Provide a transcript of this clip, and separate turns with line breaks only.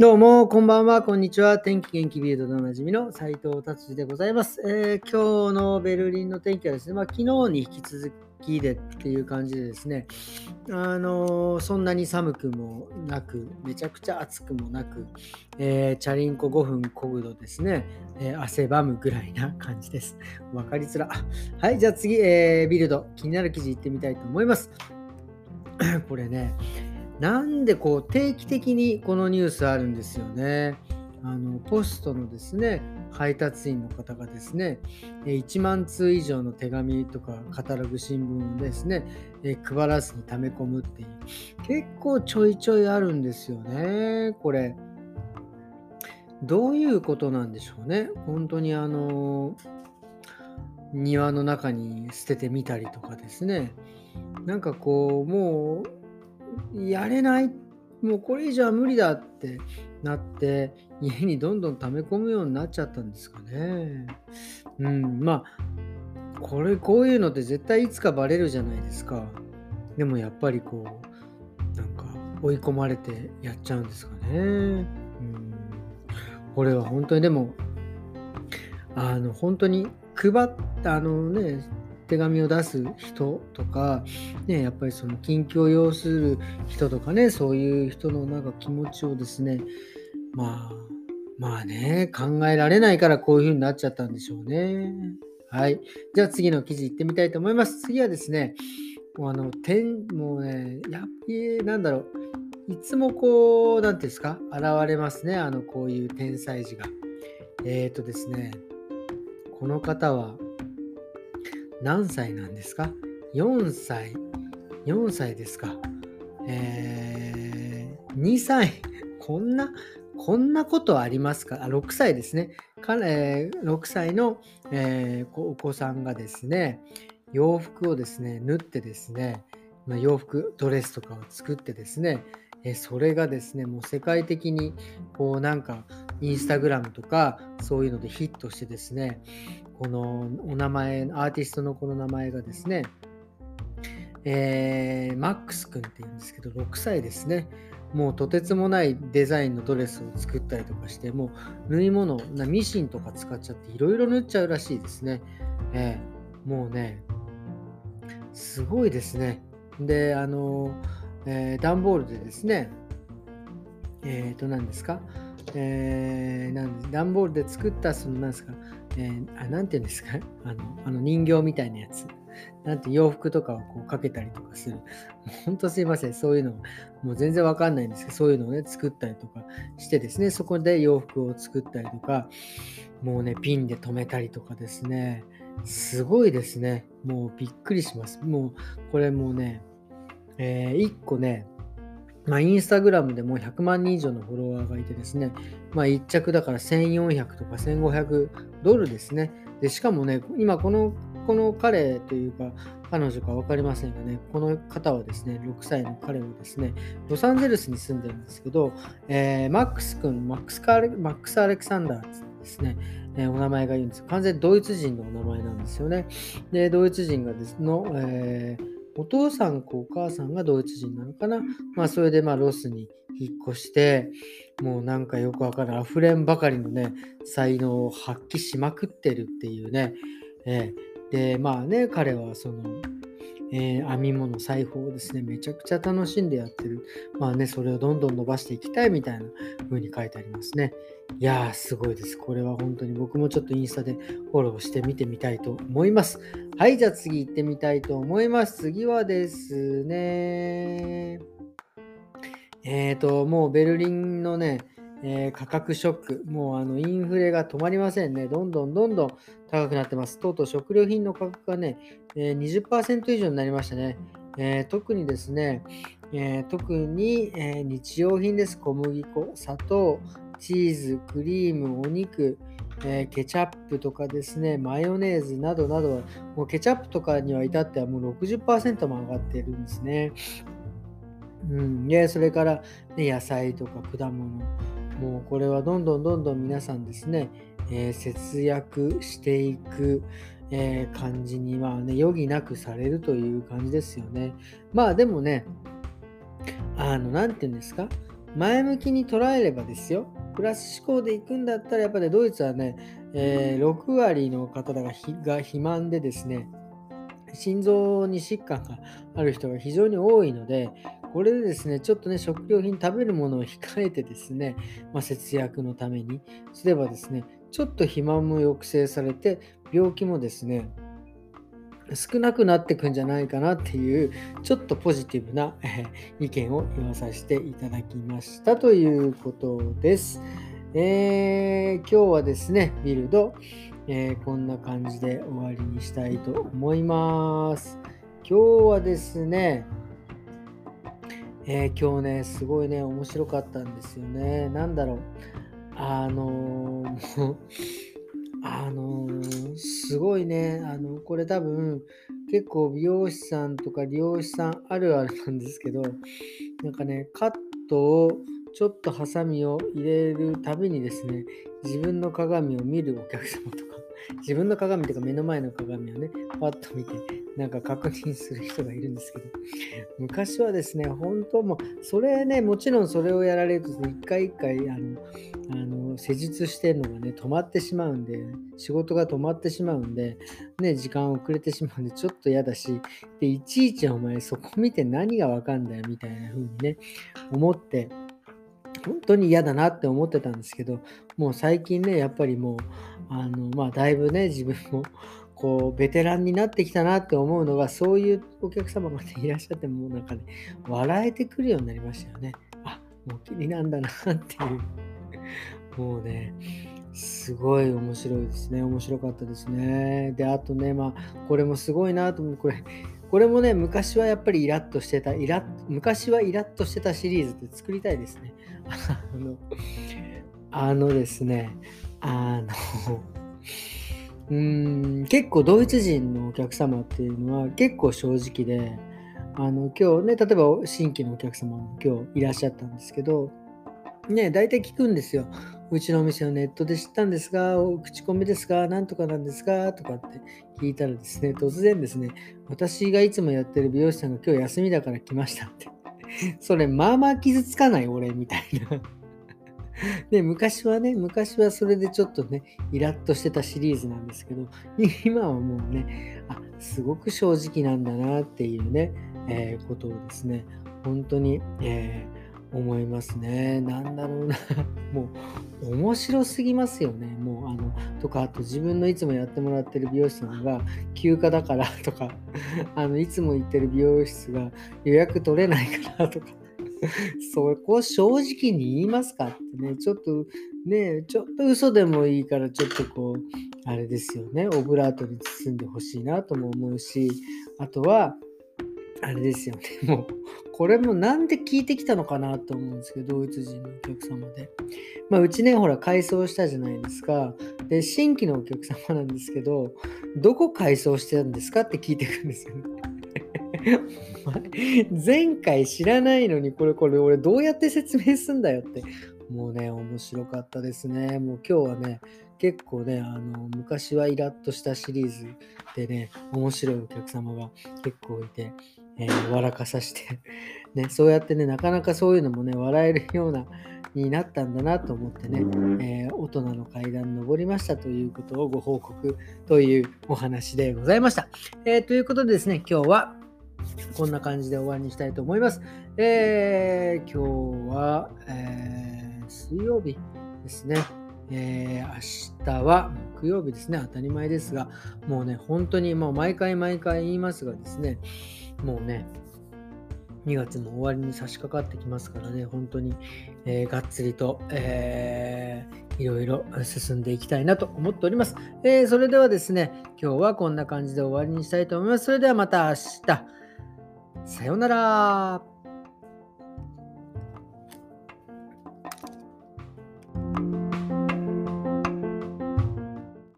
どうも、こんばんは、こんにちは。天気元気ビルドでおなじみの斉藤達治でございます、えー、今日のベルリンの天気はですね、まあ、昨日に引き続きでっていう感じでですね、あのー、そんなに寒くもなく、めちゃくちゃ暑くもなく、えー、チャリンコ5分こぐとですね、え汗ばむぐらいな感じです。わかりづら。はい、じゃあ次、えビルド、気になる記事いってみたいと思います。これね、なんでこう定期的にこのニュースあるんですよね。あのポストのですね配達員の方がですね1万通以上の手紙とかカタログ新聞をですね配らずに溜め込むっていう結構ちょいちょいあるんですよねこれ。どういうことなんでしょうね。本当にあの庭の中に捨ててみたりとかですね。なんかこうもうやれない、もうこれ以上は無理だってなって、家にどんどん溜め込むようになっちゃったんですかね。うん、まあ、これ、こういうのって絶対いつかバレるじゃないですか。でもやっぱりこう、なんか追い込まれてやっちゃうんですかね。うん、これは本当にでも、あの、本当に配った、あのね、手紙を出す人とか、ね、やっぱりその近況を要する人とかね、そういう人のなんか気持ちをですね、まあ、まあね、考えられないからこういう風になっちゃったんでしょうね。はい。じゃあ次の記事行ってみたいと思います。次はですね、もうあの、点、もうね、やっぱり、なんだろう、いつもこう、なんていうんですか、現れますね、あの、こういう天才児が。えっ、ー、とですね、この方は、何歳なんですか ?4 歳。4歳ですか。えー、2歳。こんな、こんなことありますか？あ ?6 歳ですね。かえー、6歳の、えー、お子さんがですね、洋服をですね、縫ってですね、ま、洋服、ドレスとかを作ってですね、えそれがですね、もう世界的にこうなんかインスタグラムとかそういうのでヒットしてですね、このお名前、アーティストのこの名前がですね、えー、マックス君って言うんですけど、6歳ですね。もうとてつもないデザインのドレスを作ったりとかして、もう縫い物、なミシンとか使っちゃっていろいろ縫っちゃうらしいですね。えー、もうね、すごいですね。で、あの、えー、段ボールでですね、えっ、ー、と、何ですか、えー、なん段ボールで作った、その、なんですか、えー、あ、なんていうんですか？あの、あの人形みたいなやつ。なんて洋服とかをこうかけたりとかする。ほんとすいません。そういうの、もう全然わかんないんですけど、そういうのをね、作ったりとかしてですね、そこで洋服を作ったりとか、もうね、ピンで留めたりとかですね、すごいですね。もうびっくりします。もう、これもうね、えー、1個ね、まあ、インスタグラムでも100万人以上のフォロワーがいてですね、まあ、1着だから1400とか1500ドルですね。で、しかもね、今この、この彼というか、彼女か分かりませんがね、この方はですね、6歳の彼はですね、ロサンゼルスに住んでるんですけど、えー、マックス君、マックスカーマックス・アレクサンダーですね、えー、お名前が言うんです完全にドイツ人のお名前なんですよね。で、ドイツ人がですの、えーお父さんかお母さんがドイツ人なのかな？まあ、それでまあロスに引っ越して、もうなんかよくわからない、溢れんばかりのね、才能を発揮しまくってるっていうね。えー、で、まあね、彼はその、えー、編み物、裁縫をですね、めちゃくちゃ楽しんでやってる。まあね、それをどんどん伸ばしていきたいみたいな風に書いてありますね。いやー、すごいです。これは本当に僕もちょっとインスタでフォローして見てみたいと思います。はい、じゃあ次行ってみたいと思います。次はですね、えっ、ー、と、もうベルリンのね、えー、価格ショック、もうあのインフレが止まりませんね。どんどんどんどん高くなってます。とうとう食料品の価格がね、えー、20%以上になりましたね。えー、特にですね、え特に、え日用品です。小麦粉、砂糖、チーズ、クリーム、お肉、えケチャップとかですね、マヨネーズなどなどは、もうケチャップとかには至ってはもう60%も上がっているんですね。うん、でそれから、ね、野菜とか果物、もうこれはどんどんどんどん皆さんですね、えー、節約していく、えー、感じにはね、余儀なくされるという感じですよね。まあでもね、あの、なんて言うんですか、前向きに捉えればですよ、プラス思考で行くんだったら、やっぱりドイツはね、えー、6割の方がが肥満でですね、心臓に疾患がある人が非常に多いので、これでですね、ちょっとね、食料品食べるものを控えてですね、まあ、節約のためにすればですね、ちょっと肥満も抑制されて、病気もですね、少なくなってくんじゃないかなっていうちょっとポジティブな、意見を言わさせていただきましたということです。えー、今日はですね、ビルド、えー、こんな感じで終わりにしたいと思います。今日はですね、えー、今日ね、すごいね、面白かったんですよね。なんだろう。あのー、あのー、すごいね、あの、これ多分、結構美容師さんとか利用師さんあるあるなんですけど、なんかね、カットをちょっとハサミを入れるたびにですね、自分の鏡を見るお客様とか、自分の鏡というか目の前の鏡をね、パッと見て、なんか確認する人がいるんですけど、昔はですね、本当もうそれね、もちろんそれをやられると、一回一回、あの、あの施術してるのがね、止まってしまうんで、仕事が止まってしまうんで、ね、時間遅れてしまうんで、ちょっと嫌だし、で、いちいちお前そこ見て何がわかんだよ、みたいな風にね、思って、本当に嫌だなって思ってたんですけど、もう最近ね、やっぱりもう、あの、まあ、だいぶね、自分も、こう、ベテランになってきたなって思うのが、そういうお客様が、いらっしゃって、もなんかね、笑えてくるようになりましたよね。あ、もう気になんだなっていう。もうね、すごい面白いですね。面白かったですね。で、あとね、まあ、これもすごいなと思う。これ、これもね、昔はやっぱりイラッとしてた、イラ昔はイラッとしてたシリーズって作りたいですね。あの、あのですね、あの、うん、結構ドイツ人のお客様っていうのは結構正直で、あの、今日ね、例えば新規のお客様も今日いらっしゃったんですけど、ね、大体聞くんですよ。うちのお店をネットで知ったんですが、口コミですが、なんとかなんですかとかって聞いたらですね、突然ですね、私がいつもやってる美容師さんが今日休みだから来ましたって。それ、まあまあ傷つかない俺みたいな。で、昔はね、昔はそれでちょっとね、イラッとしてたシリーズなんですけど、今はもうね、あ、すごく正直なんだなっていうね、えー、ことをですね、本当に、えー思いますね。なんだろうな。もう面白すぎますよね。もうあの、とか、あと自分のいつもやってもらってる美容師さんが休暇だからとか、あの、いつも行ってる美容室が予約取れないからとか、そこを正直に言いますかってね、ちょっとね、ちょっと嘘でもいいからちょっとこう、あれですよね、オブラートに包んでほしいなとも思うし、あとは、あれですよね。もう、これもなんで聞いてきたのかなと思うんですけど、ドイツ人のお客様で。まあ、うちね、ほら、改装したじゃないですか。で、新規のお客様なんですけど、どこ改装してたんですかって聞いてくるんですよね。前回知らないのに、これこれ俺どうやって説明すんだよって。もうね、面白かったですね。もう今日はね、結構ね、あの、昔はイラッとしたシリーズでね、面白いお客様が結構いて、えー、笑かさして、ね、そうやってね、なかなかそういうのもね、笑えるような、になったんだなと思ってね、えー、大人の階段登りましたということをご報告というお話でございました。えー、ということでですね、今日はこんな感じで終わりにしたいと思います。えー、今日は、え水曜日ですね。えー、明日は木曜日ですね。当たり前ですが、もうね、本当にもう毎回毎回言いますがですね、もうね、2月も終わりに差し掛かってきますからね、本当に、えー、がっつりと、えー、いろいろ進んでいきたいなと思っております。えー、それではですね、今日はこんな感じで終わりにしたいと思います。それではまた明日。さようなら。